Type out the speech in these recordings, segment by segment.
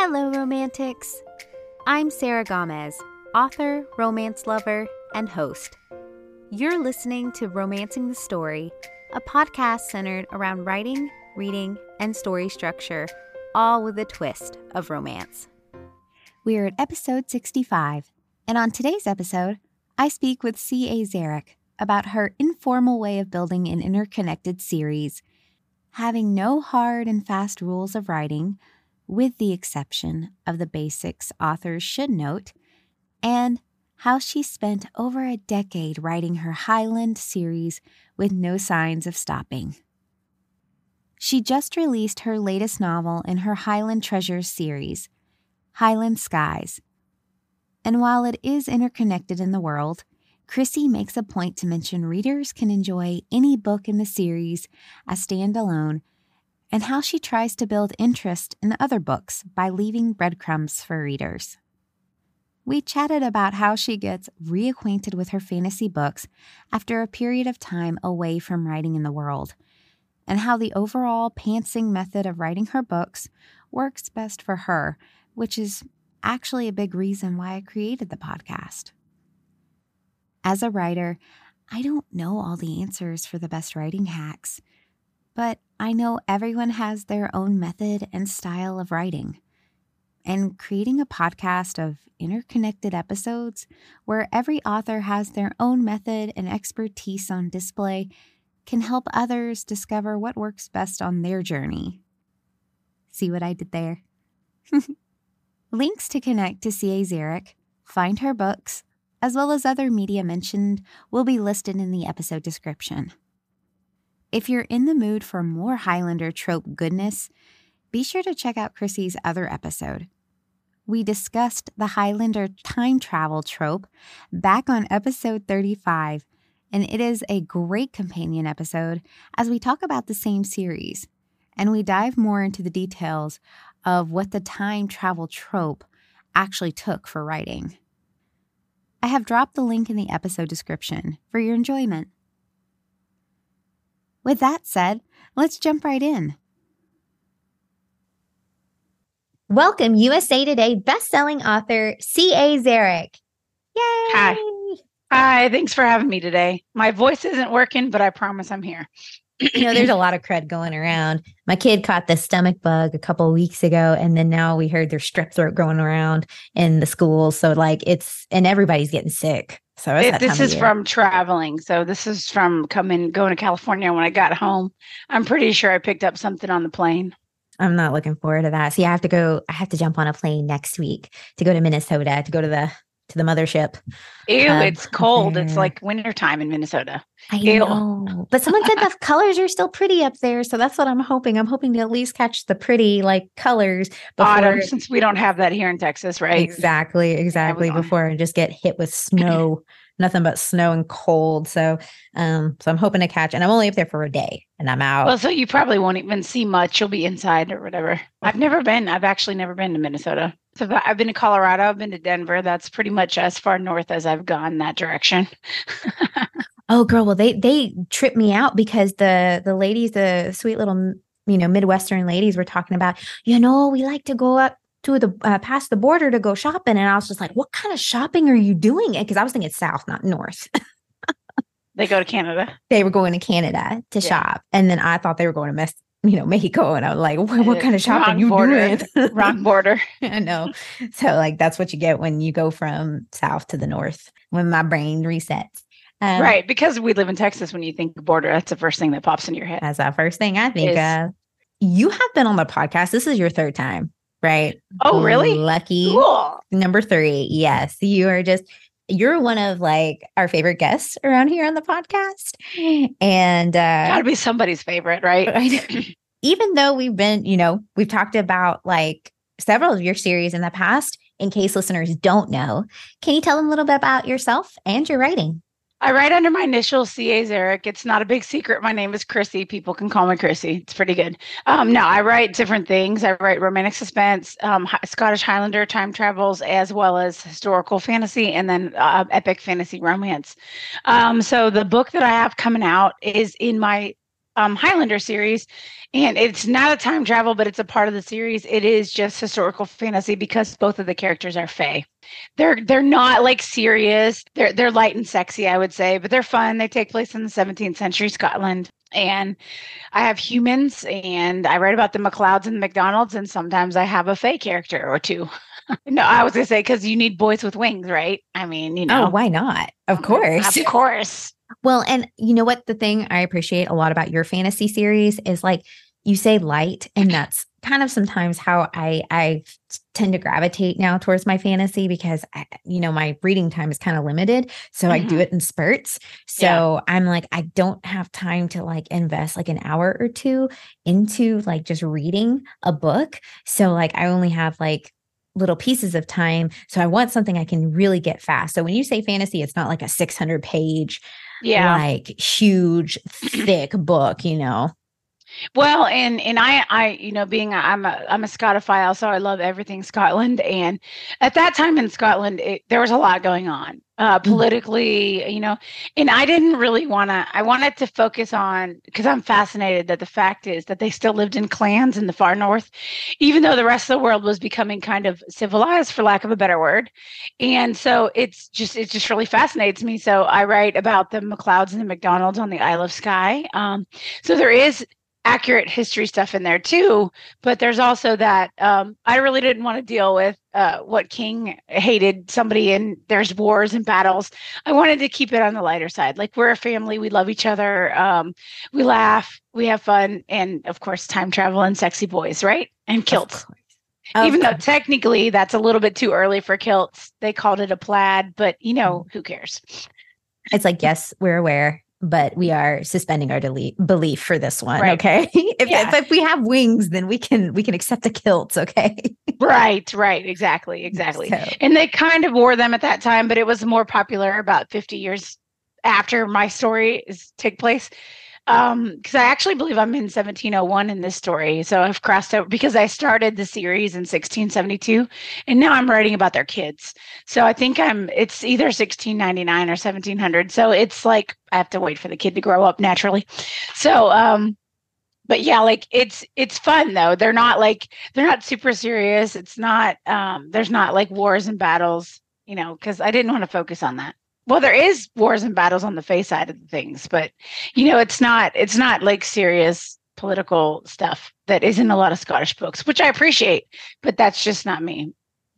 Hello, Romantics. I'm Sarah Gomez, author, romance lover, and host. You're listening to Romancing the Story, a podcast centered around writing, reading, and story structure, all with a twist of romance. We're at episode 65, and on today's episode, I speak with C.A. Szarek about her informal way of building an interconnected series, having no hard and fast rules of writing with the exception of the basics authors should note, and how she spent over a decade writing her Highland series with no signs of stopping. She just released her latest novel in her Highland Treasures series, Highland Skies. And while it is interconnected in the world, Chrissy makes a point to mention readers can enjoy any book in the series as standalone and how she tries to build interest in other books by leaving breadcrumbs for readers. We chatted about how she gets reacquainted with her fantasy books after a period of time away from writing in the world, and how the overall pantsing method of writing her books works best for her, which is actually a big reason why I created the podcast. As a writer, I don't know all the answers for the best writing hacks but I know everyone has their own method and style of writing. And creating a podcast of interconnected episodes where every author has their own method and expertise on display can help others discover what works best on their journey. See what I did there? Links to connect to C.A. Szarek, find her books, as well as other media mentioned, will be listed in the episode description. If you're in the mood for more Highlander trope goodness, be sure to check out Chrissy's other episode. We discussed the Highlander time travel trope back on episode 35, and it is a great companion episode as we talk about the same series and we dive more into the details of what the time travel trope actually took for writing. I have dropped the link in the episode description for your enjoyment. With that said, let's jump right in. Welcome, USA Today bestselling author C.A. Szarek. Yay! Hi. Hi, thanks for having me today. My voice isn't working, but I promise I'm here. You know, there's a lot of cred going around. My kid caught the stomach bug a couple of weeks ago, and then now we heard there's strep throat going around in the schools. So, like, it's and everybody's getting sick. So it, this is from traveling. So this is from coming going to California when I got home. I'm pretty sure I picked up something on the plane. I'm not looking forward to that. See, I have to go. I have to jump on a plane next week to go to Minnesota to go to the to the mothership. Ew, um, it's cold. There. It's like wintertime in Minnesota. I Ew. know. But someone said the colors are still pretty up there. So that's what I'm hoping. I'm hoping to at least catch the pretty like colors before Autumn, since we don't have that here in Texas, right? Exactly, exactly. Before I just get hit with snow. Nothing but snow and cold. So um, so I'm hoping to catch and I'm only up there for a day and I'm out. Well, so you probably won't even see much. You'll be inside or whatever. I've never been. I've actually never been to Minnesota. So I've been to Colorado, I've been to Denver. That's pretty much as far north as I've gone that direction. oh, girl, well they they tripped me out because the the ladies, the sweet little you know Midwestern ladies, were talking about. You know, we like to go up to the uh, past the border to go shopping, and I was just like, "What kind of shopping are you doing?" Because I was thinking south, not north. they go to Canada. They were going to Canada to yeah. shop, and then I thought they were going to mess you know, Mexico. And I was like, what, what kind of shopping you border. doing? Wrong border. I know. So like that's what you get when you go from south to the north when my brain resets. Um, right. Because we live in Texas. When you think border, that's the first thing that pops into your head. That's the first thing I think Is, of. You have been on the podcast. This is your third time, right? Oh, really? Lucky. Cool. Number three. Yes. You are just you're one of like our favorite guests around here on the podcast. And uh gotta be somebody's favorite, right? Even though we've been, you know, we've talked about like several of your series in the past, in case listeners don't know, can you tell them a little bit about yourself and your writing? I write under my initial CA Szarek. It's not a big secret. My name is Chrissy. People can call me Chrissy. It's pretty good. Um, no, I write different things. I write romantic suspense, um, Scottish Highlander time travels, as well as historical fantasy, and then uh, epic fantasy romance. Um, so the book that I have coming out is in my um, Highlander series, and it's not a time travel, but it's a part of the series. It is just historical fantasy because both of the characters are Fae. They're they're not like serious. They're they're light and sexy, I would say, but they're fun. They take place in the 17th century Scotland, and I have humans, and I write about the McLeods and the McDonalds, and sometimes I have a Fae character or two. no, I was gonna say because you need boys with wings, right? I mean, you know, oh, why not? Of course, of course. Well, and you know what? The thing I appreciate a lot about your fantasy series is like you say light, and that's kind of sometimes how I I tend to gravitate now towards my fantasy because I, you know my reading time is kind of limited, so mm-hmm. I do mm-hmm. it in spurts. So yeah. I'm like I don't have time to like invest like an hour or two into like just reading a book. So like I only have like little pieces of time. So I want something I can really get fast. So when you say fantasy, it's not like a 600 page yeah. like huge thick book you know well, and and I I you know being i am a I'm a Scotophile, so I love everything Scotland. And at that time in Scotland, it, there was a lot going on uh, mm-hmm. politically, you know. And I didn't really want to. I wanted to focus on because I'm fascinated that the fact is that they still lived in clans in the far north, even though the rest of the world was becoming kind of civilized, for lack of a better word. And so it's just it just really fascinates me. So I write about the McLeods and the McDonalds on the Isle of Skye. Um, so there is accurate history stuff in there too but there's also that um, i really didn't want to deal with uh, what king hated somebody and there's wars and battles. I wanted to keep it on the lighter side like we're a family we love each other um, we laugh we have fun and of course time travel and sexy boys right? And kilts. even though technically that's a little bit too early for kilts they called it a plaid but you know who cares? It's like yes we're aware but we are suspending our delete belief for this one. Right. Okay. if, yeah. if, if, we have wings, then we can we can accept the kilts. Okay. right. Right. Exactly. Exactly. So. And they kind of wore them at that time, but it was more popular about 50 years after my story is take place um because i actually believe i'm in 1701 in this story so i've crossed over because i started the series in 1672 and now i'm writing about their kids. So i think i'm it's either 1699 or 1700 so it's like i have to wait for the kid to grow up naturally. So um but yeah like it's it's fun though. They're not like they're not super serious. It's not um there's not like wars and battles you know because i didn't want to focus on that well there is wars and battles on the face side of things but you know it's not it's not like serious political stuff that is in a lot of scottish books which i appreciate but that's just not me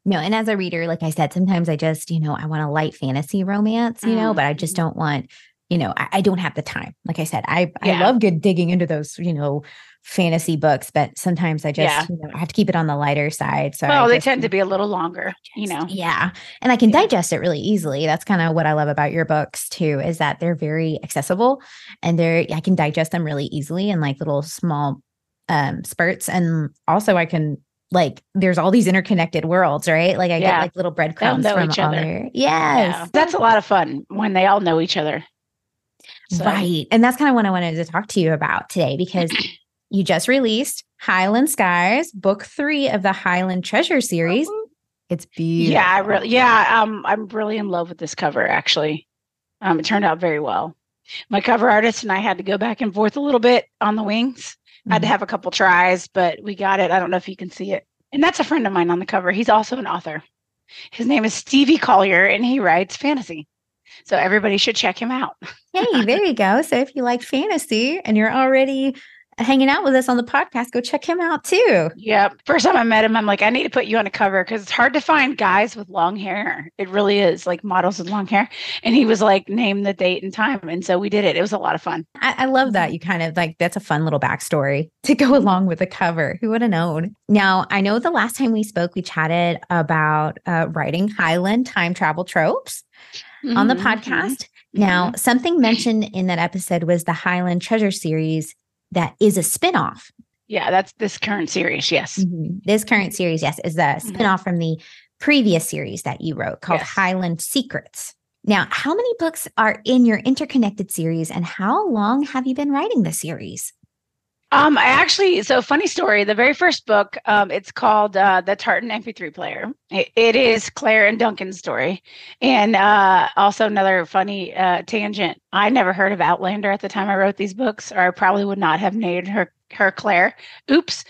no and as a reader like i said sometimes i just you know i want a light fantasy romance you know mm. but i just mm-hmm. don't want you know I, I, don't have the time like i said i yeah. i love good digging into those you know fantasy books, but sometimes I just, yeah. you know, I have to keep it on the lighter side. So well, they tend to be a little longer, you know. Yeah. And I can yeah. digest it really easily. That's kind of what I love about your books too, is that they're very accessible and they're I can digest them really easily in like little small um spurts. And also I can like there's all these interconnected worlds, right? Like I yeah. get like little breadcrumbs from each other. Yes. Yeah. That's a lot of fun when they all know each other. So. Right. And that's kind of what I wanted to talk to you about today because you just released Highland Skies, book three of the Highland Treasure series. It's beautiful. Yeah, I really, yeah, um, I'm really in love with this cover. Actually, um, it turned out very well. My cover artist and I had to go back and forth a little bit on the wings. Mm-hmm. I had to mm-hmm. have a couple tries, but we got it. I don't know if you can see it. And that's a friend of mine on the cover. He's also an author. His name is Stevie Collier, and he writes fantasy. So everybody should check him out. hey, there you go. So if you like fantasy and you're already hanging out with us on the podcast, go check him out too. Yeah. First time I met him, I'm like, I need to put you on a cover because it's hard to find guys with long hair. It really is like models with long hair. And he was like, name the date and time. And so we did it. It was a lot of fun. I, I love that. You kind of like, that's a fun little backstory to go along with the cover. Who would have known? Now, I know the last time we spoke, we chatted about uh, writing Highland time travel tropes mm-hmm. on the mm-hmm. podcast. Now, mm-hmm. something mentioned in that episode was the Highland Treasure series that is a spinoff. Yeah, that's this current series. Yes. Mm-hmm. This current series, yes, is the mm-hmm. spinoff from the previous series that you wrote called yes. Highland Secrets. Now, how many books are in your interconnected series and how long have you been writing the series? Um, I actually, so funny story. The very first book, um, it's called uh, The Tartan MP3 Player. It, it is Claire and Duncan's story. And uh, also, another funny uh, tangent I never heard of Outlander at the time I wrote these books, or I probably would not have named her her Claire. Oops.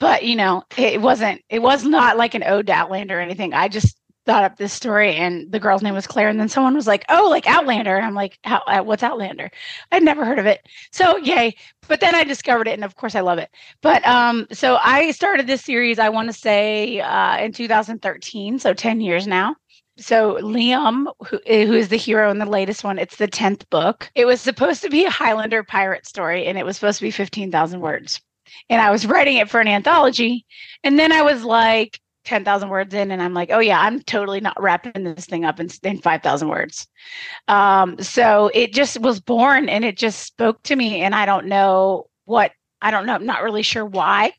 But you know, it wasn't it was not like an ode to Outlander or anything. I just thought up this story and the girl's name was Claire. And then someone was like, oh, like Outlander. And I'm like, uh, what's Outlander? I'd never heard of it. So yay. But then I discovered it. And of course I love it. But um, so I started this series, I want to say uh, in 2013. So 10 years now. So Liam, who, eh, who is the hero in the latest one, it's the 10th book. It was supposed to be a Highlander pirate story and it was supposed to be 15,000 words. And I was writing it for an anthology. And then I was like, 10,000 words in and I'm like, oh yeah, I'm totally not wrapping this thing up in, in 5,000 words. Um, so it just was born and it just spoke to me. And I don't know what, I don't know, I'm not really sure why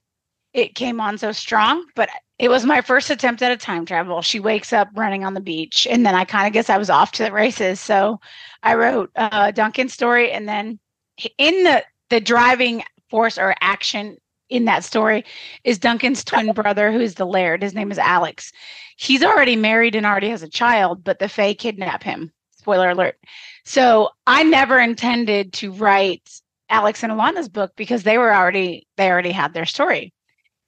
it came on so strong, but it was my first attempt at a time travel. She wakes up running on the beach and then I kind of guess I was off to the races. So I wrote uh, Duncan's story and then in the, the driving force or action in that story is Duncan's twin brother, who's the laird. His name is Alex. He's already married and already has a child, but the Fae kidnap him. Spoiler alert. So I never intended to write Alex and Alana's book because they were already they already had their story.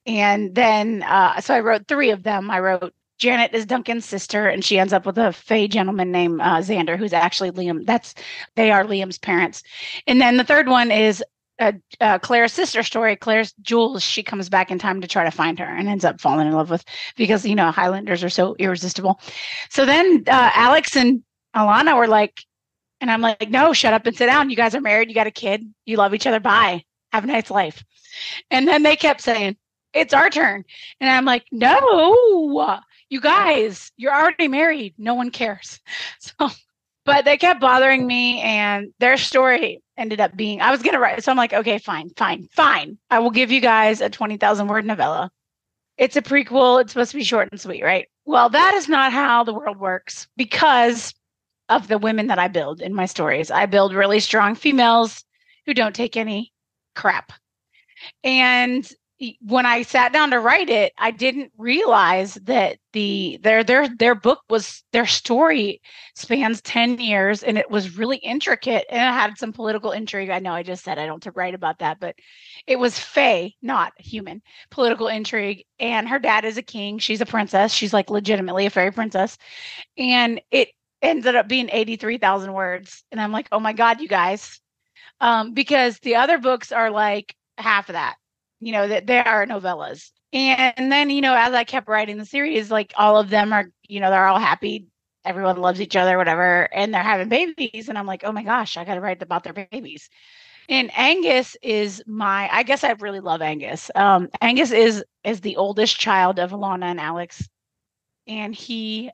And then uh, so I wrote three of them. I wrote Janet is Duncan's sister, and she ends up with a Fae gentleman named uh, Xander, who's actually Liam. That's they are Liam's parents. And then the third one is uh, uh, Claire's sister story, Claire's Jules, she comes back in time to try to find her and ends up falling in love with because you know Highlanders are so irresistible. So then uh, Alex and Alana were like, and I'm like, no, shut up and sit down. You guys are married. You got a kid. You love each other. Bye. Have a nice life. And then they kept saying, it's our turn. And I'm like, no, you guys, you're already married. No one cares. So but they kept bothering me and their story ended up being i was to write so i'm like okay fine fine fine. I will give you guys a 20000 word novella. It's a prequel. It's supposed to be short and sweet right? Well that is not how the world works because of the women that i build in my stories. I build really strong females who don't take any crap. And when I sat down to write it, I didn't realize that the their their their book was their story spans 10 years and it was really intricate and it had some political intrigue. I know I just said I don't to write about that, but it was Fae, not human, political intrigue. And her dad is a king. She's a princess. She's like legitimately a fairy princess. And it ended up being 83,000 words. And I'm like, oh my God, you guys. Um, because the other books are like half of that you know that they are novellas. And then you know as i kept writing the series like all of them are you know they're all happy. Everyone loves each other whatever and they're having babies and i'm like oh my gosh i gotta write about their babies. And angus is my i guess i really love angus. Um angus is is the oldest child of alana and alex and he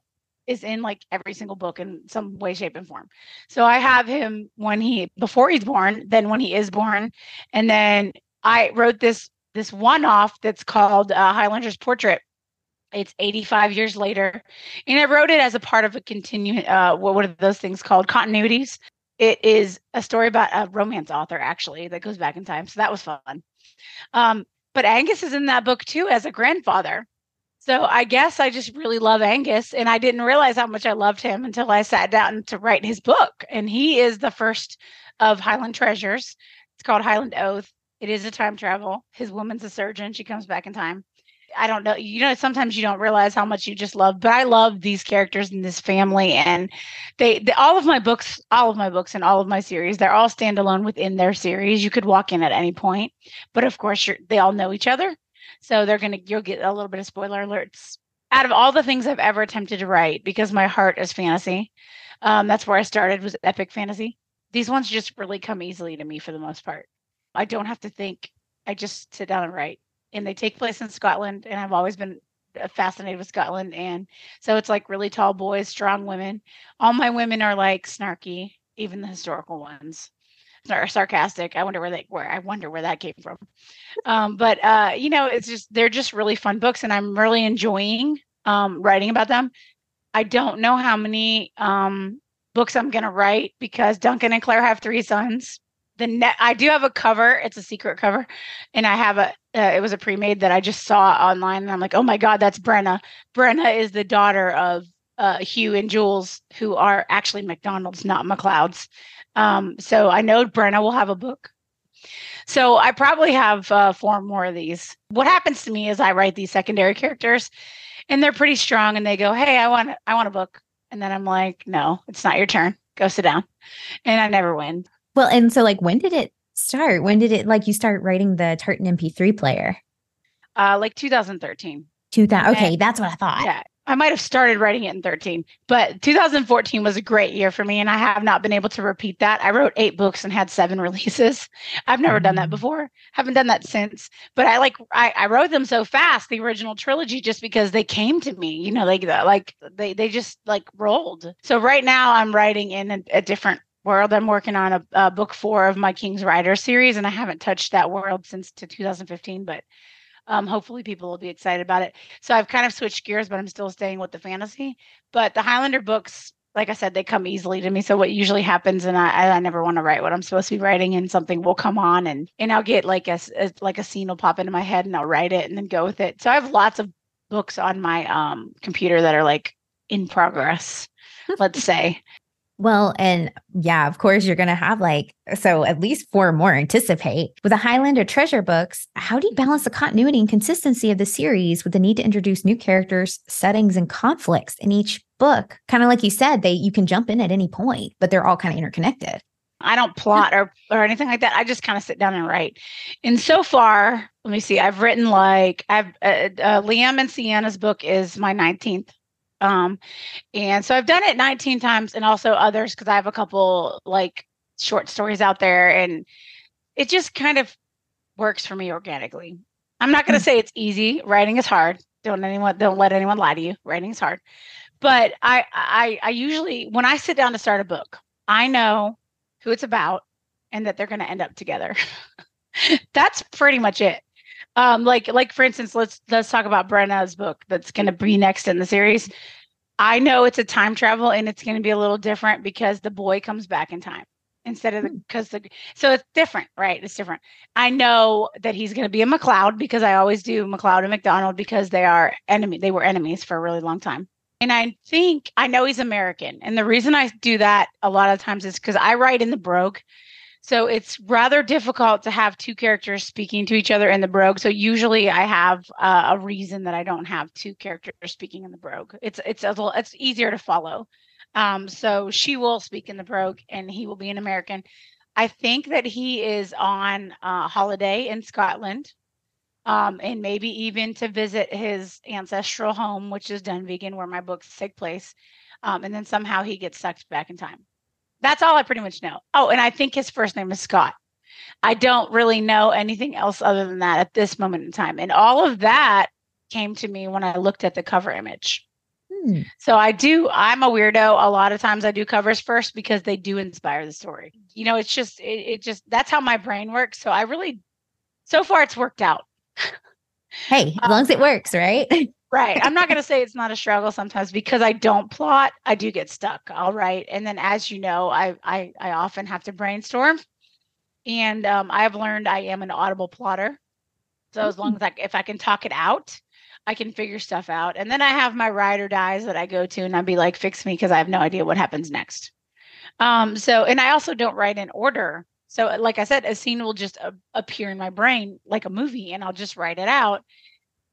is in like every single book in some way shape and form. So i have him when he before he's born then when he is born and then i wrote this this one off that's called uh, Highlander's Portrait. It's 85 years later. And I wrote it as a part of a continuing, uh, what, are those things called? Continuities. It is a story about a romance author, actually, that goes back in time. So that was fun. Um, but Angus is in that book too as a grandfather. So I guess I just really love Angus. And I didn't realize how much I loved him until I sat down to write his book. And he is the first of Highland Treasures. It's called Highland Oath. It is a time travel. His woman's a surgeon. She comes back in time. I don't know. You know, sometimes you don't realize how much you just love, but I love these characters in this family, and they, they, all of my books, all of my books, and all of my series, they're all standalone within their series. You could walk in at any point, but of course, they all know each other, so they're gonna you'll get a little bit of spoiler alerts. Out of all the things I've ever attempted to write, because my heart is fantasy, um, that's where I started was epic fantasy. These ones just really come easily to me for the most part. I don't have to think. I just sit down and write. And they take place in Scotland, and I've always been uh, fascinated with Scotland. And so it's like really tall boys, strong women. All my women are like snarky, even the historical ones are sarcastic. I wonder where they where I wonder where that came from. Um, but uh, you know, it's just they're just really fun books, and I'm really enjoying um, writing about them. I don't know how many um, books I'm going to write because Duncan and Claire have three sons the net i do have a cover it's a secret cover and i have a uh, it was a pre-made that i just saw online and i'm like oh my god that's brenna. Brenna is the daughter of uh, hugh and jules who are actually mcdonald's not mcleod's. Um, so i know brenna will have a book. So i probably have uh, four more of these. What happens to me is i write these secondary characters and they're pretty strong and they go hey i want i want a book. And then i'm like no it's not your turn. Go sit down. And i never win well, and so like when did it start? When did it like you start writing the Tartan MP3 player? Uh like 2013. 2000. Okay, and, that's what I thought. Yeah. I might have started writing it in 13, but 2014 was a great year for me and I have not been able to repeat that. I wrote 8 books and had 7 releases. I've never mm-hmm. done that mm. before. Haven't done that since, but I like I, I wrote them so fast, the original trilogy just because they came to me, you know, like like they they just like rolled. So right now I'm writing in a, a different world. I'm working on a, a, book four of my King's Rider series, and I haven't touched that world since to 2015. But um, hopefully, people will be excited about it. So I've kind of switched gears, but I'm still staying with the fantasy. But the Highlander books, like I said, they come easily to me. So what usually happens, and I, I never want to write what I'm supposed to be writing, and something will come on, and and I'll get like a, a like a scene will pop into my head, and I'll write it, and then go with it. So I have lots of books on my um, computer that are like in progress let's say well, and yeah, of course, you're going to have like, so at least four more anticipate. With the Highlander treasure books, how do you balance the continuity and consistency of the series with the need to introduce new characters, settings, and conflicts in each book? Kind of like you said, they you can jump in at any point, but they're all kind of interconnected. I don't plot or, or anything like that. I just kind of sit down and write. And so far, let me see, I've written like, I've, uh, uh, Liam and Sienna's book is my 19th um, and so I've done it 19 times and also others because I have a couple like short stories out there and it just kind of works for me organically. I'm not going to mm. say it's easy. Writing is hard. Don't anyone don't let anyone lie to you. Writing is hard. But I I I usually when I sit down to start a book, I know who it's about and that they're going to end up together. That's pretty much it um like like for instance let's let's talk about brenna's book that's going to be next in the series. I know it's a time travel and it's going to be a little different because the boy comes back in time instead of the because hmm. the so it's different right? It's different. I know that he's going to be a mcleod because i always do mcleod and mcdonald because they are enemy they were enemies for a really long time. And i think i know he's american. And the reason i do that a lot of times is because i write in the brogue so it's rather difficult to have two characters speaking to each other in the brogue. So usually I have uh, a reason that I don't have two characters speaking in the brogue. It's it's a little it's easier to follow. Um, so she will speak in the brogue and he will be an American. I think that he is on uh, holiday in Scotland. Um, and maybe even to visit his ancestral home, which is Dunvegan, where my books take place. Um, and then somehow he gets sucked back in time. That's all I pretty much know. Oh, and I think his first name is Scott. I don't really know anything else other than that at this moment in time. And all of that came to me when I looked at the cover image. Hmm. So I do, I'm a weirdo. A lot of times I do covers first because they do inspire the story. You know, it's just, it, it just, that's how my brain works. So I really, so far it's worked out. hey, as long as it works, right? right. I'm not going to say it's not a struggle sometimes because I don't plot. I do get stuck. All right. And then, as you know, I I, I often have to brainstorm, and um, I've learned I am an audible plotter. So as long mm. as I if I can talk it out, I can figure stuff out. And then I have my ride or dies that I go to, and I'd be like, "Fix me," because I have no idea what happens next. Um. So, and I also don't write in order. So, like I said, a scene will just uh, appear in my brain like a movie, and I'll just write it out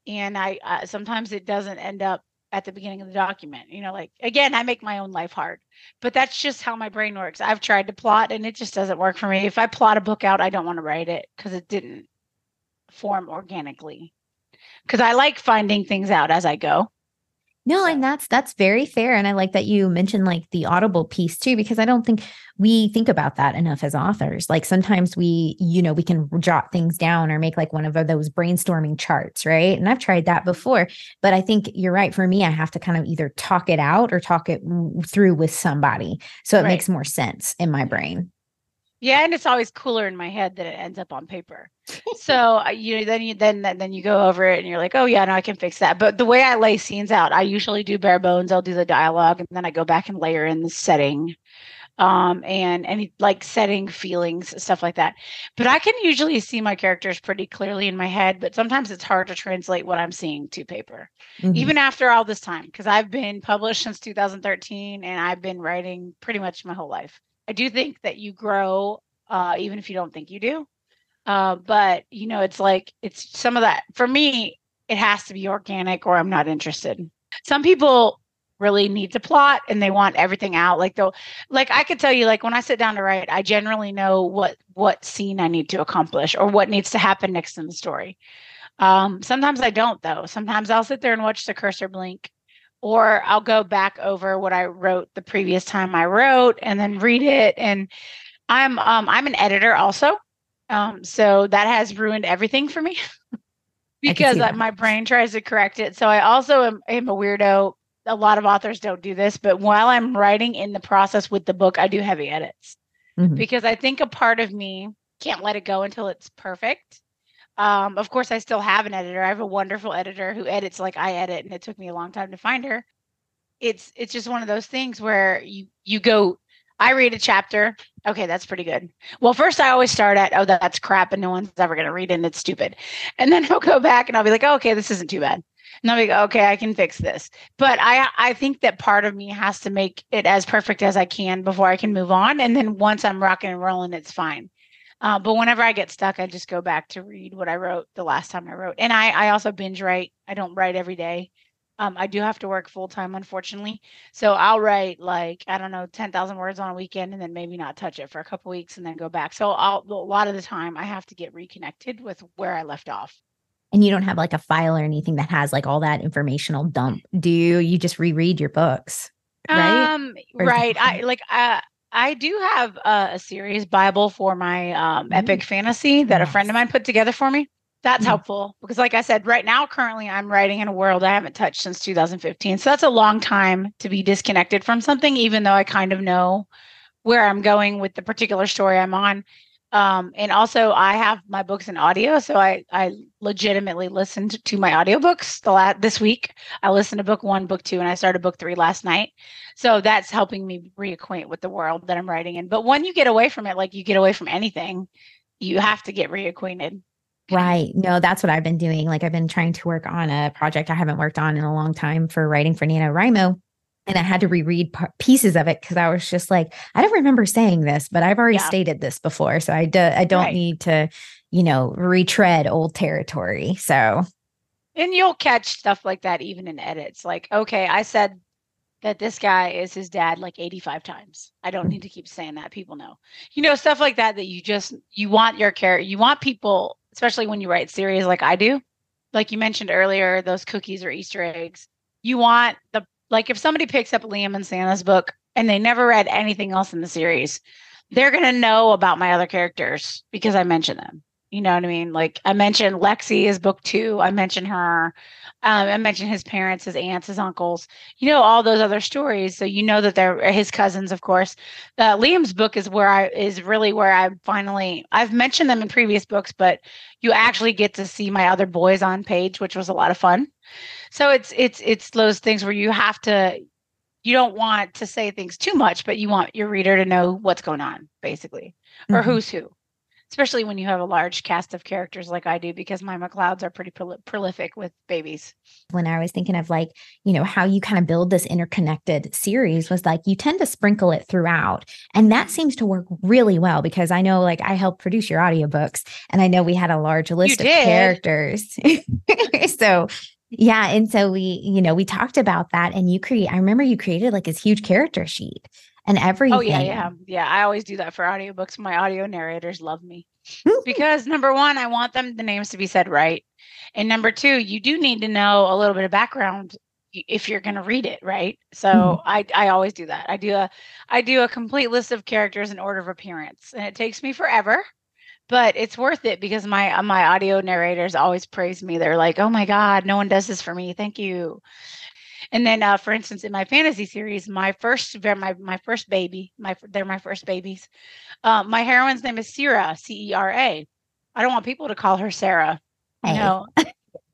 and I uh, sometimes it doesn't end up at the beginning of the document. You know, like again, I make my own life hard, but that's just how my brain works. I've tried to plot and it just doesn't work for me. If I plot a book out, I don't want to write it because it didn't form organically. Because I like finding things out as I go. No, and that's that's very fair. And I like that you mentioned like the audible piece too, because I don't think we think about that enough as authors. Like sometimes we, you know, we can jot things down or make like one of those brainstorming charts, right? And I've tried that before, but I think you're right. For me, I have to kind of either talk it out or talk it through with somebody. So it right. makes more sense in my brain. Yeah, and it's always cooler in my head that it ends up on paper. so uh, you know, then you then then you go over it and you're like, oh yeah, no, I can fix that. But the way I lay scenes out, I usually do bare bones. I'll do the dialogue and then I go back and layer in the setting. um, and and like setting feelings, stuff like that. But I can usually see my characters pretty clearly in my head, but sometimes it's hard to translate what I'm seeing to paper, mm-hmm. even after all this time, because I've been published since 2013 and I've been writing pretty much my whole life. I do think that you grow, uh, even if you don't think you do. Uh, but you know, it's like it's some of that for me. It has to be organic, or I'm not interested. Some people really need to plot and they want everything out like though like i could tell you like when i sit down to write i generally know what what scene i need to accomplish or what needs to happen next in the story um sometimes i don't though sometimes i'll sit there and watch the cursor blink or i'll go back over what i wrote the previous time i wrote and then read it. And i'm um i'm an editor also um so that has ruined everything for me. Because my brain tries to correct it. So i also am, am a weirdo. A lot of authors don't do this, but while I'm writing in the process with the book, I do heavy edits. Mm-hmm. because I think a part of me can't let it go until it's perfect. Um, of course, I still have an editor. I have a wonderful editor who edits like I edit, and it took me a long time to find her. It's it's just one of those things where you you go. I read a chapter. Okay, that's pretty good. Well, first I always start at, oh, that's crap, and no one's ever going to read it, and it's stupid. And then I'll go back and I'll be like, oh, okay, this isn't too bad and I'll be like, okay, I can fix this. But I I think that part of me has to make it as perfect as I can before I can move on. And then once I'm rocking and rolling, it's fine. Uh, but whenever I get stuck, I just go back to read what I wrote the last time I wrote. And I I also binge write. I don't write every day. Um, I do have to work full time, unfortunately. So I'll write like I don't know, ten thousand words on a weekend, and then maybe not touch it for a couple weeks, and then go back. So I'll, a lot of the time, I have to get reconnected with where I left off and you don't have like a file or anything that has like all that informational dump do you you just reread your books right um right i like uh I do have a, a series Bible for my um, epic fantasy that a friend of mine put together for me. That's mm-hmm. helpful because, like I said, right now, currently, I'm writing in a world I haven't touched since 2015. So that's a long time to be disconnected from something, even though I kind of know where I'm going with the particular story I'm on um and also i have my books in audio so i i legitimately listened to my audiobooks the last this week. I listened to book one book two and i started book three last night. So that's helping me reacquaint with the world that i'm writing in. But when you get away from it like you get away from anything you have to get reacquainted. Right. No, that's what I've been doing. Like I've been trying to work on a project I haven't worked on in a long time for writing for NaNoWriMo and I had to reread p- pieces of it because I was just like, I don't remember saying this, but I've already yeah. stated this before, so I do, I don't right. need to, you know, retread old territory. So, and you'll catch stuff like that even in edits. Like, okay, I said that this guy is his dad like 85 times. I don't need to keep saying that. People know, you know, stuff like that that you just you want your character, you want people, especially when you write series like I do. Like you mentioned earlier, those cookies or Easter eggs. You want the like if somebody picks up Liam and Sienna's book and they never read anything else in the series, they're going to know about my other characters because I mentioned them. You know what I mean? Like I mentioned Lexi is book two. I mentioned her. Um, I mentioned his parents, his aunts, his uncles. You know all those other stories, so you know that they're his cousins, of course. Uh, Liam's book is where I is really where I finally I've mentioned them in previous books, but you actually get to see my other boys on page, which was a lot of fun. So it's it's it's those things where you have to you don't want to say things too much, but you want your reader to know what's going on, basically, or mm-hmm. who's who. Especially when you have a large cast of characters like I do, because my McLeods are pretty prol- prolific with babies. When I was thinking of like, you know, how you kind of build this interconnected series was like you tend to sprinkle it throughout. And that seems to work really well because I know like I helped produce your audiobooks and I know we had a large list of characters. so yeah. And so we, you know, we talked about that and you create, I remember you created like this huge character sheet and everything. Oh, yeah. Yeah. Yeah. I always do that for audiobooks. My audio narrators love me because number one, I want them, the names to be said right. And number two, you do need to know a little bit of background if you're going to read it right so mm-hmm. i i always do that i do a i do a complete list of characters in order of appearance and it takes me forever but it's worth it because my my audio narrators always praise me. They're like, "Oh my god, no one does this for me. Thank you." And then, uh, for instance, in my fantasy series, my first my my first baby, my they're my first babies. Uh, my heroine's name is Cera, C E R A. I don't want people to call her Sarah. Hey. No.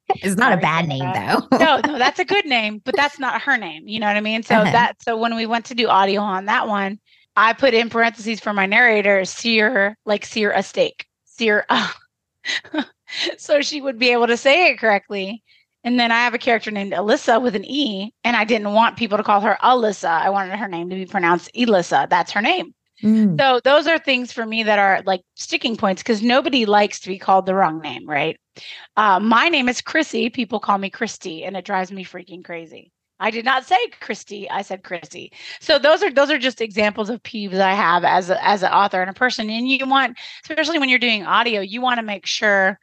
it's not Sorry, a bad name though. no, no, that's a good name, but that's not her name. You know what I mean? So uh-huh. that so when we went to do audio on that one, I put in parentheses for my narrator, sear, like sear a steak, sear. So she would be able to say it correctly. And then I have a character named Alyssa with an E, and I didn't want people to call her Alyssa. I wanted her name to be pronounced Elissa. That's her name. Mm. So those are things for me that are like sticking points because nobody likes to be called the wrong name, right? Uh, my name is Chrissy. People call me Christy, and it drives me freaking crazy. I did not say Christy. I said Chrissy. So those are those are just examples of peeves I have as a, as an author and a person. And you want, especially when you're doing audio, you want to make sure,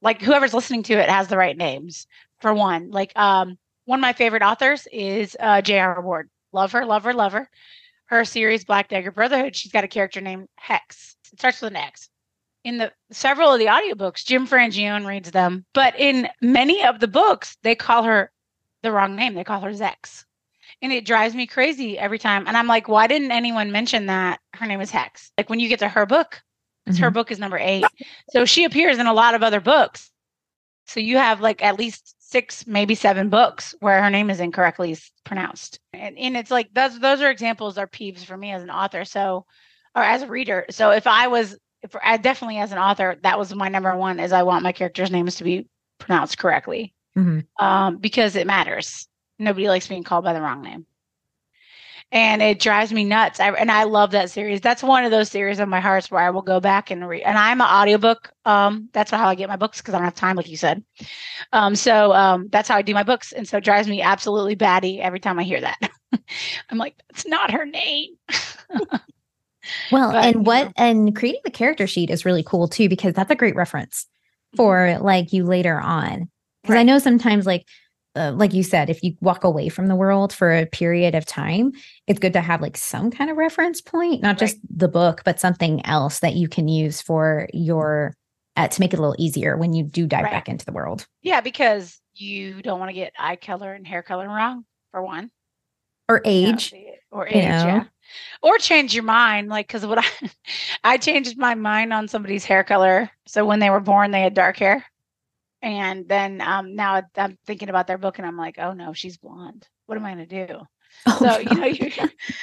like whoever's listening to it has the right names. For one, like um, one of my favorite authors is uh, J.R. Ward. Love her, love her, love her. Her series Black Dagger Brotherhood. She's got a character named Hex. It starts with an X in the several of the audiobooks, Jim Frangione reads them, but in many of the books, they call her the wrong name. They call her Zex. And it drives me crazy every time. And I'm like, why didn't anyone mention that her name is Hex? Like when you get to her book, mm-hmm. her book is number eight. So she appears in a lot of other books. So you have like at least six, maybe seven books where her name is incorrectly pronounced. And, and it's like those those are examples are peeves for me as an author. So or as a reader. So if I was if I definitely as an author, that was my number one is I want my characters' names to be pronounced correctly mm-hmm. um, because it matters. Nobody likes being called by the wrong name. And it drives me nuts. I, and I love that series. That's one of those series of my hearts where I will go back and read. And I'm an audiobook. Um, that's how I get my books because I don't have time, like you said. Um, so um, that's how I do my books. And so it drives me absolutely batty every time I hear that. I'm like, that's not her name. well, but, and what, know. and creating the character sheet is really cool too, because that's a great reference for mm-hmm. like you later on because right. I know sometimes like uh, like you said, if you walk away from the world for a period of time, it's good to have like some kind of reference point, not just the book, but something else that you can use for your uh, to make it a little easier when you do dive right. back into the world. Yeah, because you don't want to get eye color and hair color wrong for one, or age, or age, you know? yeah, or change your mind. Like, because what I I changed my mind on somebody's hair color, so when they were born, they had dark hair and then um, now I'm thinking about their book, and I'm like, oh no, she's blonde. What am I going to do? Oh, so no. you know, you,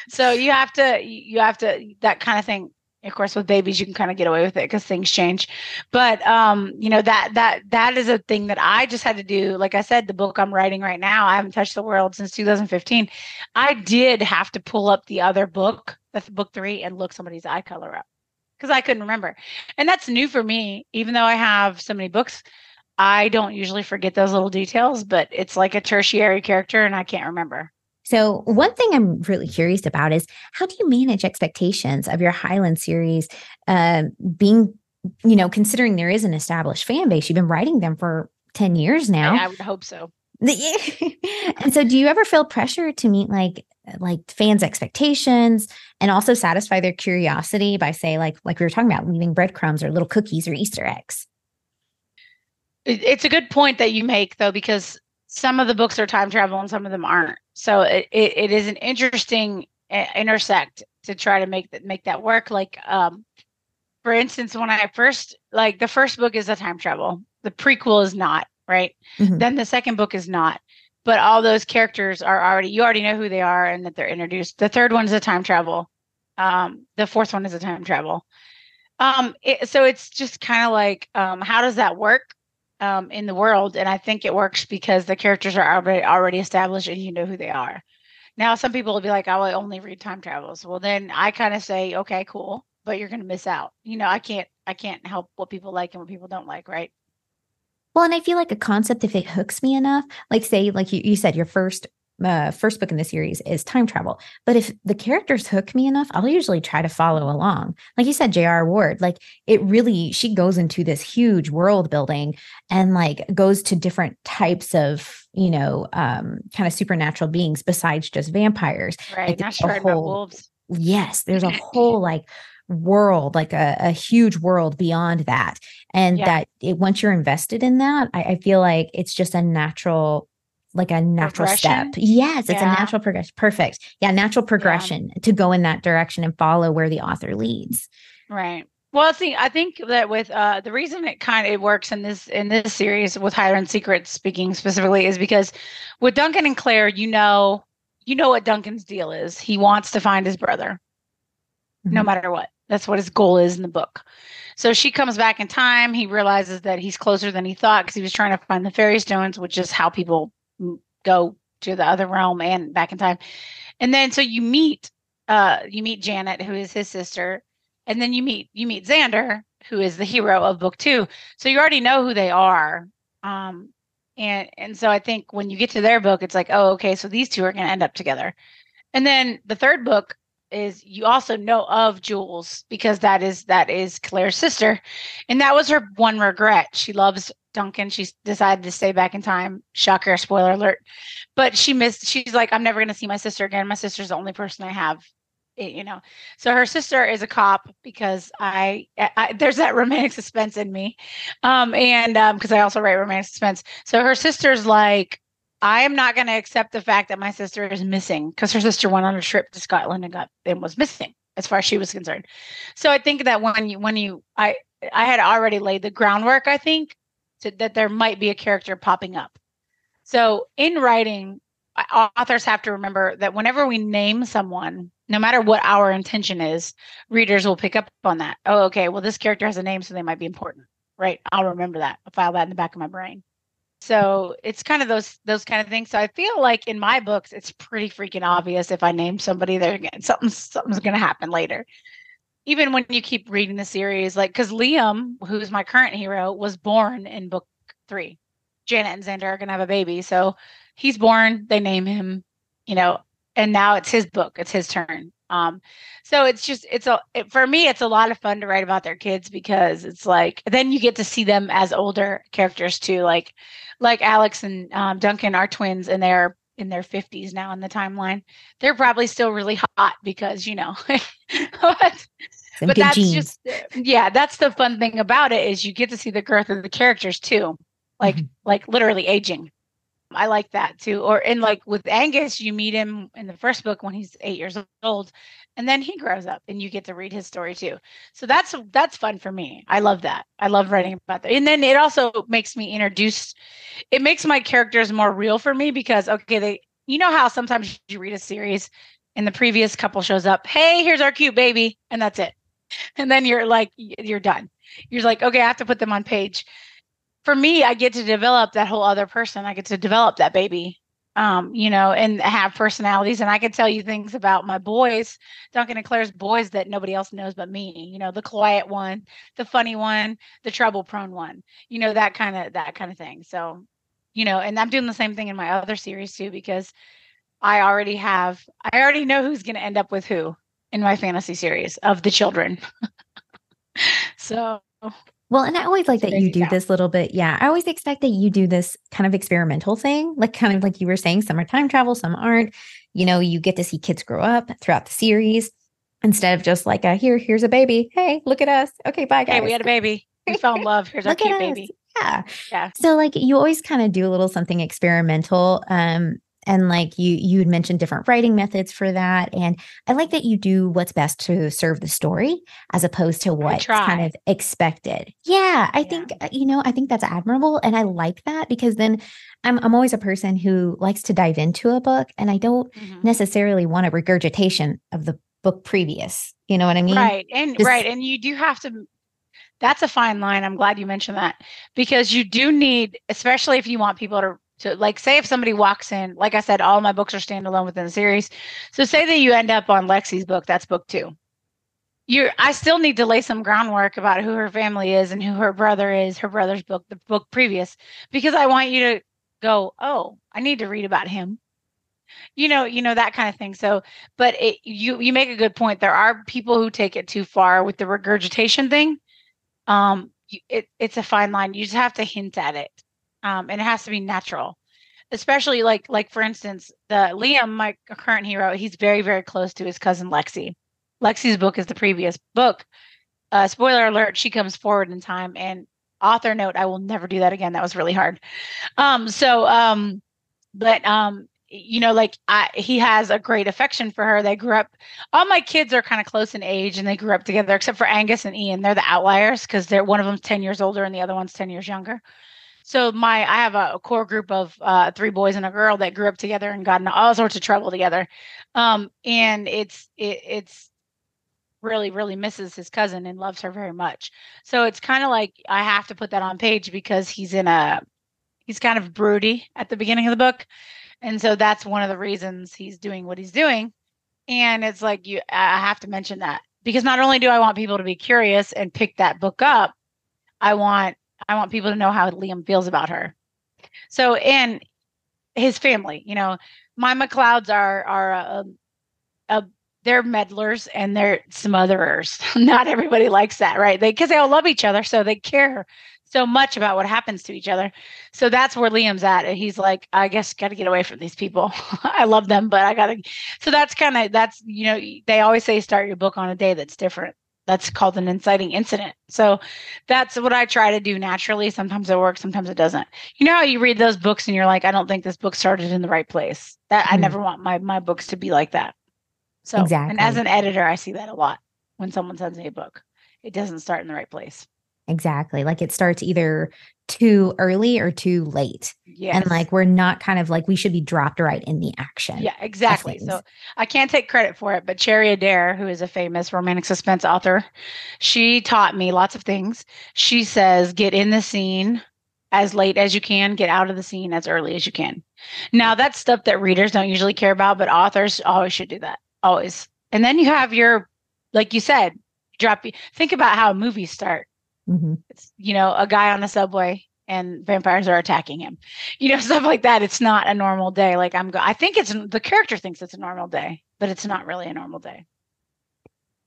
so you have to, you have to that kind of thing. Of course, with babies, you can kind of get away with it because things change. But um, you know that that that is a thing that I just had to do. Like I said, the book I'm writing right now, I haven't touched the world since 2015. I did have to pull up the other book, that's book three, and look somebody's eye color up because I couldn't remember. And that's new for me, even though I have so many books. I don't usually forget those little details, but it's like a tertiary character and I can't remember. So, one thing I'm really curious about is how do you manage expectations of your Highland series uh, being, you know, considering there is an established fan base? You've been writing them for 10 years now. I, I would hope so. and so do you ever feel pressure to meet like like fans expectations and also satisfy their curiosity by say like like we were talking about leaving breadcrumbs or little cookies or easter eggs it's a good point that you make, though, because some of the books are time travel and some of them aren't. So it, it, it is an interesting uh, intersect to try to make that make that work. Like, um, for instance, when I first like the first book is a time travel, the prequel is not right. Mm-hmm. Then the second book is not, but all those characters are already you already know who they are and that they're introduced. The third one is a time travel. Um, the fourth one is a time travel. Um, it, so it's just kind of like, um, how does that work? Um, in the world, and I think it works because the characters are already already established and you know who they are. Now, some people will be like, "I will only read time travels." Well, then I kind of say, "Okay, cool," but you're going to miss out. You know, I can't I can't help what people like and what people don't like, right? Well, and I feel like a concept, if it hooks me enough, like say, like you, you said, your first uh, first book in the series is time travel. But if the characters hook me enough, I'll usually try to follow along. Like you said, J.R. Ward, like it really, she goes into this huge world building and like goes to different types of, you know, um, kind of supernatural beings besides just vampires. Right. Like, whole, wolves. Yes. There's a whole like world, like a, a huge world beyond that. And yeah. that it, once you're invested in that, I, I feel like it's just a natural like a natural step. Yes, it's yeah. a natural progression. Perfect. Yeah, natural progression yeah. to go in that direction and follow where the author leads. Right. Well, see, I think that with uh, the reason it kind of it works in this in this series with Highland Secrets, speaking specifically, is because with Duncan and Claire, you know, you know what Duncan's deal is. He wants to find his brother, no matter what. That's what his goal is in the book. So she comes back in time. He realizes that he's closer than he thought because he was trying to find the fairy stones, which is how people go to the other realm and back in time. And then so you meet uh you meet Janet, who is his sister, and then you meet you meet Xander, who is the hero of book two. So you already know who they are. Um and and so I think when you get to their book, it's like, oh, okay, so these two are gonna end up together. And then the third book is you also know of Jules because that is that is Claire's sister, and that was her one regret. She loves Duncan. She decided to stay back in time. Shocker, spoiler alert. But she missed. She's like, I'm never going to see my sister again. My sister's the only person I have you know so her sister is a cop because I, I there's that romantic suspense in me um and um because i also write romantic suspense so her sister's like I am not going to accept the fact that my sister is missing because her sister went on a trip to Scotland and got and was missing as far as she was concerned. So I think that when you when you I I had already laid the groundwork. I think to, that there might be a character popping up. So in writing, authors have to remember that whenever we name someone, no matter what our intention is, readers will pick up on that. Oh, okay. Well, this character has a name, so they might be important, right? I'll remember that. I'll file that in the back of my brain. So it's kind of those those kind of things. So I feel like in my books, it's pretty freaking obvious if I name somebody, they're something something's going to happen later. Even when you keep reading the series, like because Liam, who's my current hero, was born in book three. Janet and Xander are going to have a baby, so he's born. They name him, you know, and now it's his book. It's his turn. Um, so it's just it's a it, for me it's a lot of fun to write about their kids because it's like then you get to see them as older characters too. Like like Alex and um, Duncan are twins and they're in their 50s now in the timeline. They're probably still really hot because you know. but, but that's genes. just yeah, that's the fun thing about it is you get to see the growth of the characters too. Like mm-hmm. like literally aging. I like that too. Or in like with Angus, you meet him in the first book when he's eight years old, and then he grows up, and you get to read his story too. So that's that's fun for me. I love that. I love writing about that. And then it also makes me introduce. It makes my characters more real for me because okay, they you know how sometimes you read a series and the previous couple shows up, hey, here's our cute baby, and that's it. And then you're like, you're done. You're like, okay, I have to put them on page for me, I get to develop that whole other person. I get to develop that baby, um, you know, and have personalities. And I can tell you things about my boys, Duncan and Claire's boys that nobody else knows but me. You know, the quiet one, the funny one, the trouble prone one. You know, that kind of that kind of thing. So, you know, and I'm doing the same thing in my other series too because I already have I already know who's going to end up with who in my fantasy series of the children. so well, and I always like that you do this little bit. Yeah. I always expect that you do this kind of experimental thing, like kind of like you were saying, some are time travel, some aren't. You know, you get to see kids grow up throughout the series instead of just like a here, here's a baby. Hey, look at us. Okay, bye, guys. Hey, we had a baby. We fell in love. Here's our cute baby. Yeah. Yeah. So like you always kind of do a little something experimental. Um, and like you you had mentioned different writing methods for that and i like that you do what's best to serve the story as opposed to what's kind of expected yeah i yeah. think uh, you know i think that's admirable and i like that because then i'm, I'm always a person who likes to dive into a book and i don't mm-hmm. necessarily want a regurgitation of the book previous you know what i mean right and Just, right and you do have to that's a fine line i'm glad you mentioned that because you do need especially if you want people to so, like, say if somebody walks in, like I said, all my books are standalone within the series. So, say that you end up on Lexi's book, that's book two. You're, I still need to lay some groundwork about who her family is and who her brother is, her brother's book, the book previous, because I want you to go, oh, I need to read about him. You know, you know that kind of thing. So, but it, you you make a good point. There are people who take it too far with the regurgitation thing. Um, it, it's a fine line. You just have to hint at it um, and it has to be natural. Especially like like for instance the liam my current hero he's very very close to his cousin lexi. Lexi's book is the previous book. Uh, spoiler alert she comes forward in time and author note i will never do that again. That was really hard. Um so um but um you know like I, he has a great affection for her. They grew up all my kids are kind of close in age and they grew up together except for angus and ian. They're the outliers because they're one of them's 10 years older and the other one's 10 years younger so my I have a, core group of uh, three boys and a girl that grew up together and got in all sorts of trouble together. Um, and it's it, it's really, really misses his cousin and loves her very much. So it's kind of like I have to put that on page because he's in a he's kind of broody at the beginning of the book. And so that's one of the reasons he's doing what he's doing. And it's like you I have to mention that because not only do I want people to be curious and pick that book up, I want I want people to know how Liam feels about her. So and his family, you know, my McLeods are are a, a they're meddlers and they're smotherers. Not everybody likes that, right? They because they all love each other, so they care so much about what happens to each other. So that's where Liam's at. And he's like, I guess got to get away from these people. I love them, but I got to. So that's kind of that's you know they always say start your book on a day that's different. That's called an inciting incident. So that's what I try to do naturally. Sometimes it works, sometimes it doesn't. You know how you read those books and you're like, I don't think this book started in the right place. That mm-hmm. I never want my my books to be like that. So exactly. and as an editor, I see that a lot when someone sends me a book. It doesn't start in the right place. Exactly. Like it starts either too early or too late. And like we're not kind of like we should be dropped right in the action. Yeah, exactly. So I can't take credit for it, but Cherry Adair, who is a famous romantic suspense author, she taught me lots of things. She says, get in the scene as late as you can, get out of the scene as early as you can. Now that's stuff that readers don't usually care about, but authors always should do that. Always. And then you have your, like you said, drop think about how movies start Mm-hmm. It's, you know, a guy on the subway and vampires are attacking him. You know, stuff like that. It's not a normal day. Like I'm go- I think it's the character thinks it's a normal day, but it's not really a normal day.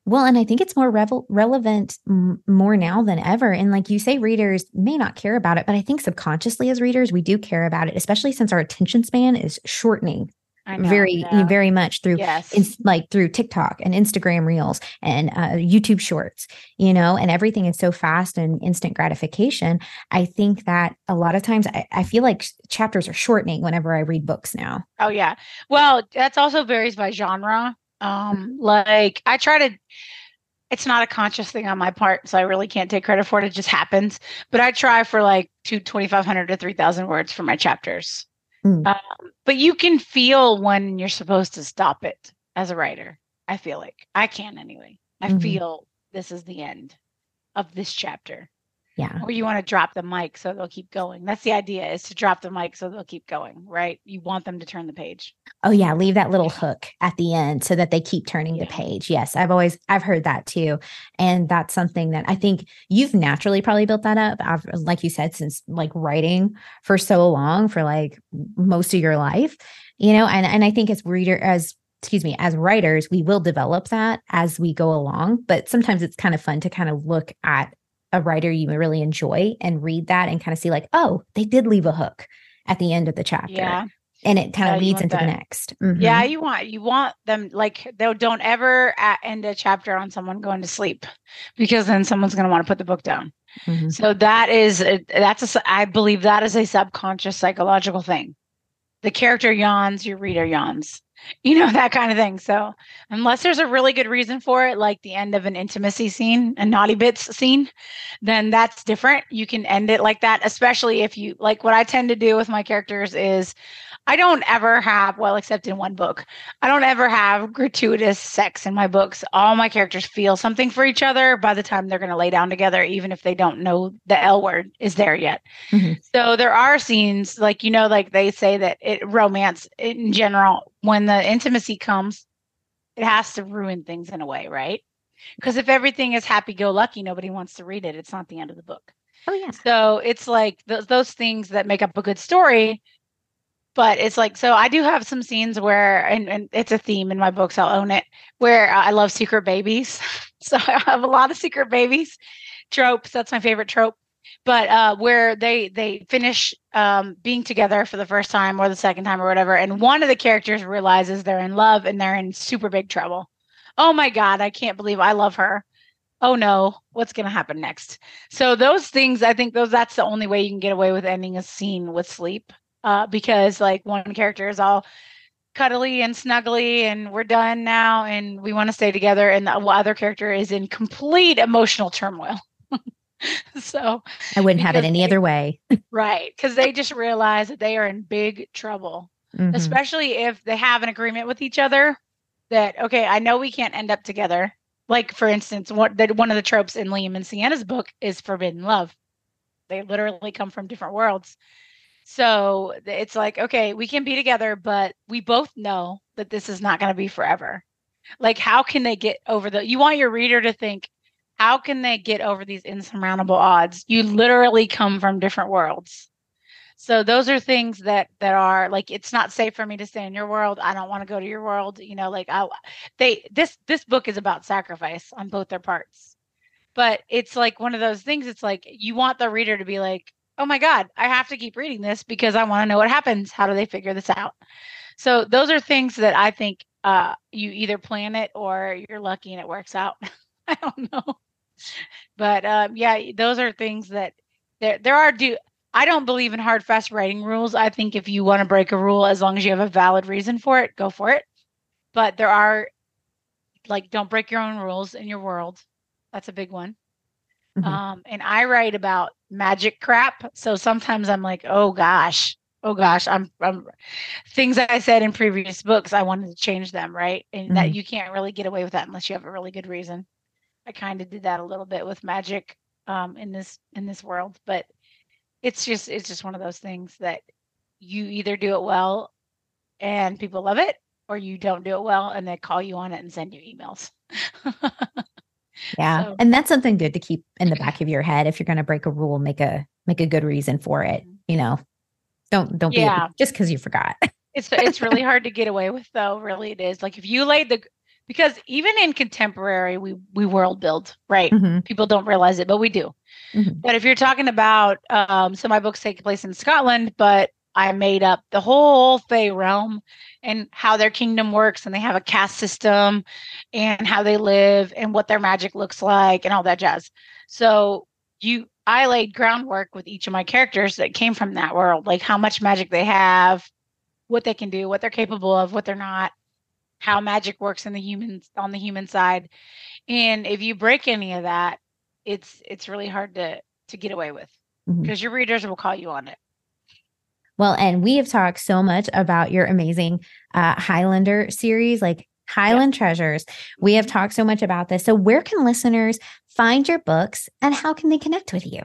Well, and I think it's more revel- relevant m- more now than ever. And like you say, readers may not care about it, but I think subconsciously as readers, we do care about it, especially since our attention span is shortening know, very very much through yes. in, like through TikTok and Instagram Reels and uh, YouTube Shorts, you know, and everything is so fast and instant gratification. I think that a lot of times I, I feel like chapters are shortening whenever I read books now. Oh yeah, well that's also varies by genre. Um, like I try to it's not a conscious thing on my part, so I really can't take credit for it. It just happens. But I try for like two twenty five hundred to three thousand words for my chapters. Mm. Um, but you can feel when you're supposed to stop it as a writer. I feel like I can anyway. I mm-hmm. feel this is the end of this chapter. Yeah. Or you want to drop the mic so they'll keep going. That's the idea is to drop the mic so they'll keep going, right? You want them to turn the page. Oh yeah, leave that little hook at the end so that they keep turning yeah. the page. Yes, I've always I've heard that too. And that's something that I think you've naturally probably built that up. I've, like you said since like writing for so long for like most of your life, you know, and and I think as reader as excuse me, as writers, we will develop that as we go along. But sometimes it's kind of fun to kind of look at a writer you really enjoy and read that and kind of see like, oh, they did leave a hook at the end of the chapter. Yeah. And it kind of leads into that. the next. Mm-hmm. Yeah, you want you want them like they don't ever end a chapter on someone going to sleep because then someone's going to want to put the book down. Mm-hmm. So that is that's a I believe that is a subconscious psychological thing. The character yawns, your reader yawns you know that kind of thing. So unless there's a really good reason for it like the end of an intimacy scene a naughty bits scene then that's different. You can end it like that especially if you like what i tend to do with my characters is I don't ever have, well, except in one book, I don't ever have gratuitous sex in my books. All my characters feel something for each other by the time they're going to lay down together, even if they don't know the L word is there yet. Mm-hmm. So there are scenes, like, you know, like they say that it romance in general, when the intimacy comes, it has to ruin things in a way, right? Because if everything is happy go lucky, nobody wants to read it. It's not the end of the book. Oh, yeah. So it's like th- those things that make up a good story but it's like so i do have some scenes where and, and it's a theme in my books i'll own it where i love secret babies. So i have a lot of secret babies tropes that's my favorite trope. But uh where they they finish um being together for the first time or the second time or whatever and one of the characters realizes they're in love and they're in super big trouble. Oh my god i can't believe i love her. Oh no what's going to happen next? So those things i think those that's the only way you can get away with ending a scene with sleep uh, because like one character is all cuddly and snuggly and we're done now and we want to stay together and the other character is in complete emotional turmoil so i wouldn't have it any they, other way right because they just realize that they are in big trouble mm-hmm. especially if they have an agreement with each other that okay i know we can't end up together Like for instance, what that one of the tropes in Liam and Sienna's book is forbidden love. They literally come from different worlds. So it's like, okay, we can be together, but we both know that this is not going to be forever. Like, how can they get over the? You want your reader to think, how can they get over these insurmountable odds? You literally come from different worlds. So those are things that that are like it's not safe for me to stay in your world. I don't want to go to your world. You know, like I they this this book is about sacrifice on both their parts. But it's like one of those things. It's like you want the reader to be like, oh my God, I have to keep reading this because I want to know what happens. How do they figure this out? So those are things that I think uh, you either plan it or you're lucky and it works out. I don't know. But um, yeah, those are things that there there are do I don't believe in hard fast writing rules. I think if you want to break a rule as long as you have a valid reason for it, go for it. But there are like don't break your own rules in your world. That's a big one. Mm-hmm. Um, and I write about magic crap. So sometimes I'm like, oh gosh, oh gosh, I'm, I'm things I said in previous books, I wanted to change them, right? And mm-hmm. that you can't really get away with that unless you have a really good reason. I kind of did that a little bit with magic um, in this in this world, but it's just it's just one of those things that you either do it well and people love it, or you don't do it well and they call you on it and send you emails. Yeah. So. And that's something good to keep in the back of your head. If you're going to break a rule, make a, make a good reason for it. Mm-hmm. You know, don't, don't yeah. be just cause you forgot. it's, it's really hard to get away with though. Really it is like if you laid the, because even in contemporary, we, we world build, right? Mm-hmm. People don't realize it, but we do. Mm-hmm. But if you're talking about, um, so my books take place in Scotland, but I made up the whole Fey realm and how their kingdom works, and they have a caste system and how they live and what their magic looks like and all that jazz. So you I laid groundwork with each of my characters that came from that world, like how much magic they have, what they can do, what they're capable of, what they're not, how magic works in the humans on the human side. And if you break any of that, it's it's really hard to to get away with because mm-hmm. your readers will call you on it. Well, and we have talked so much about your amazing uh, Highlander series, like Highland yeah. Treasures. We have talked so much about this. So, where can listeners find your books and how can they connect with you?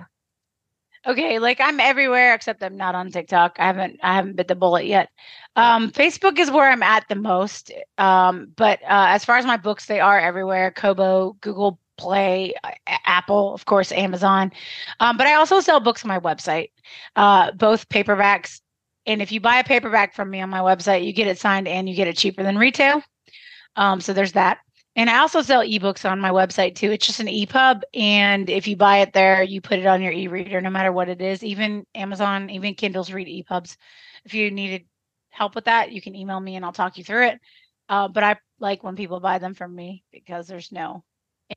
Okay, like I'm everywhere except I'm not on TikTok. I haven't I haven't bit the bullet yet. Um, Facebook is where I'm at the most. Um, but uh, as far as my books, they are everywhere. Kobo, Google Play, Apple, of course, Amazon. Um, but I also sell books on my website, uh, both paperbacks and if you buy a paperback from me on my website, you get it signed and you get it cheaper than retail. Um, so there's that. And I also sell ebooks on my website too. It's just an EPUB. And if you buy it there, you put it on your e reader, no matter what it is. Even Amazon, even Kindles read EPUBs. If you needed help with that, you can email me and I'll talk you through it. Uh, but I like when people buy them from me because there's no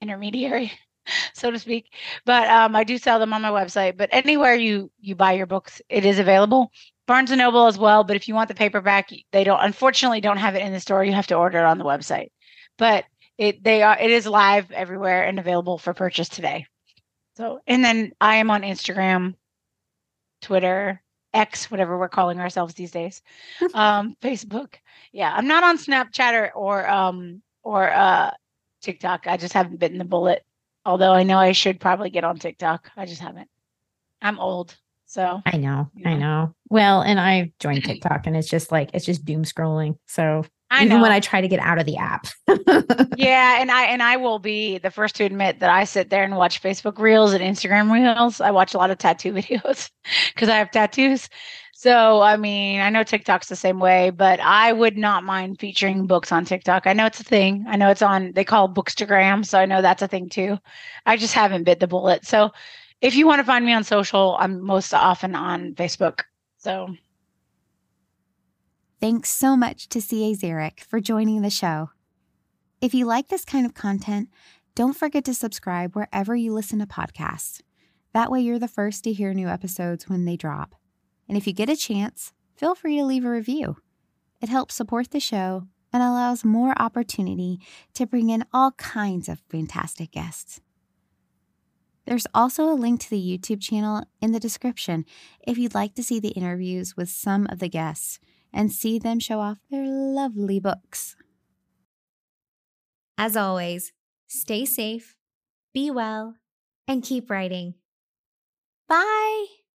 intermediary, so to speak. But um, I do sell them on my website. But anywhere you you buy your books, it is available. Barnes and Noble as well. But if you want the paperback, they don't unfortunately don't have it in the store. You have to order it on the website. But it they are it is live everywhere and available for purchase today. So and then I am on Instagram, Twitter, X, whatever we're calling ourselves these days. um, Facebook. Yeah. I'm not on Snapchat or or um or uh TikTok. I just haven't bitten the bullet. Although I know I should probably get on TikTok. I just haven't. I'm old. So I know, I know. Well, and I joined TikTok and it's just like it's just doom scrolling. So I even know. when I try to get out of the app. yeah, and I and I will be the first to admit that I sit there and watch Facebook Reels and Instagram Reels. I watch a lot of tattoo videos because I have tattoos. So I mean, I know TikTok's the same way, but I would not mind featuring books on TikTok. I know it's a thing. I know it's on. They call Bookstagram, so I know that's a thing too. I just haven't bit the bullet. So if you want to find me on social, I'm most often on Facebook. So thanks so much to C.A. Szarek for joining the show. If you like this kind of content, don't forget to subscribe wherever you listen to podcasts. That way, you're the first to hear new episodes when they drop. And if you get a chance, feel free to leave a review. It helps support the show and allows more opportunity to bring in all kinds of fantastic guests. There's also a link to the YouTube channel in the description if you'd like to see the interviews with some of the guests and see them show off their lovely books. As always, Stay safe, be well, and keep writing. Bye.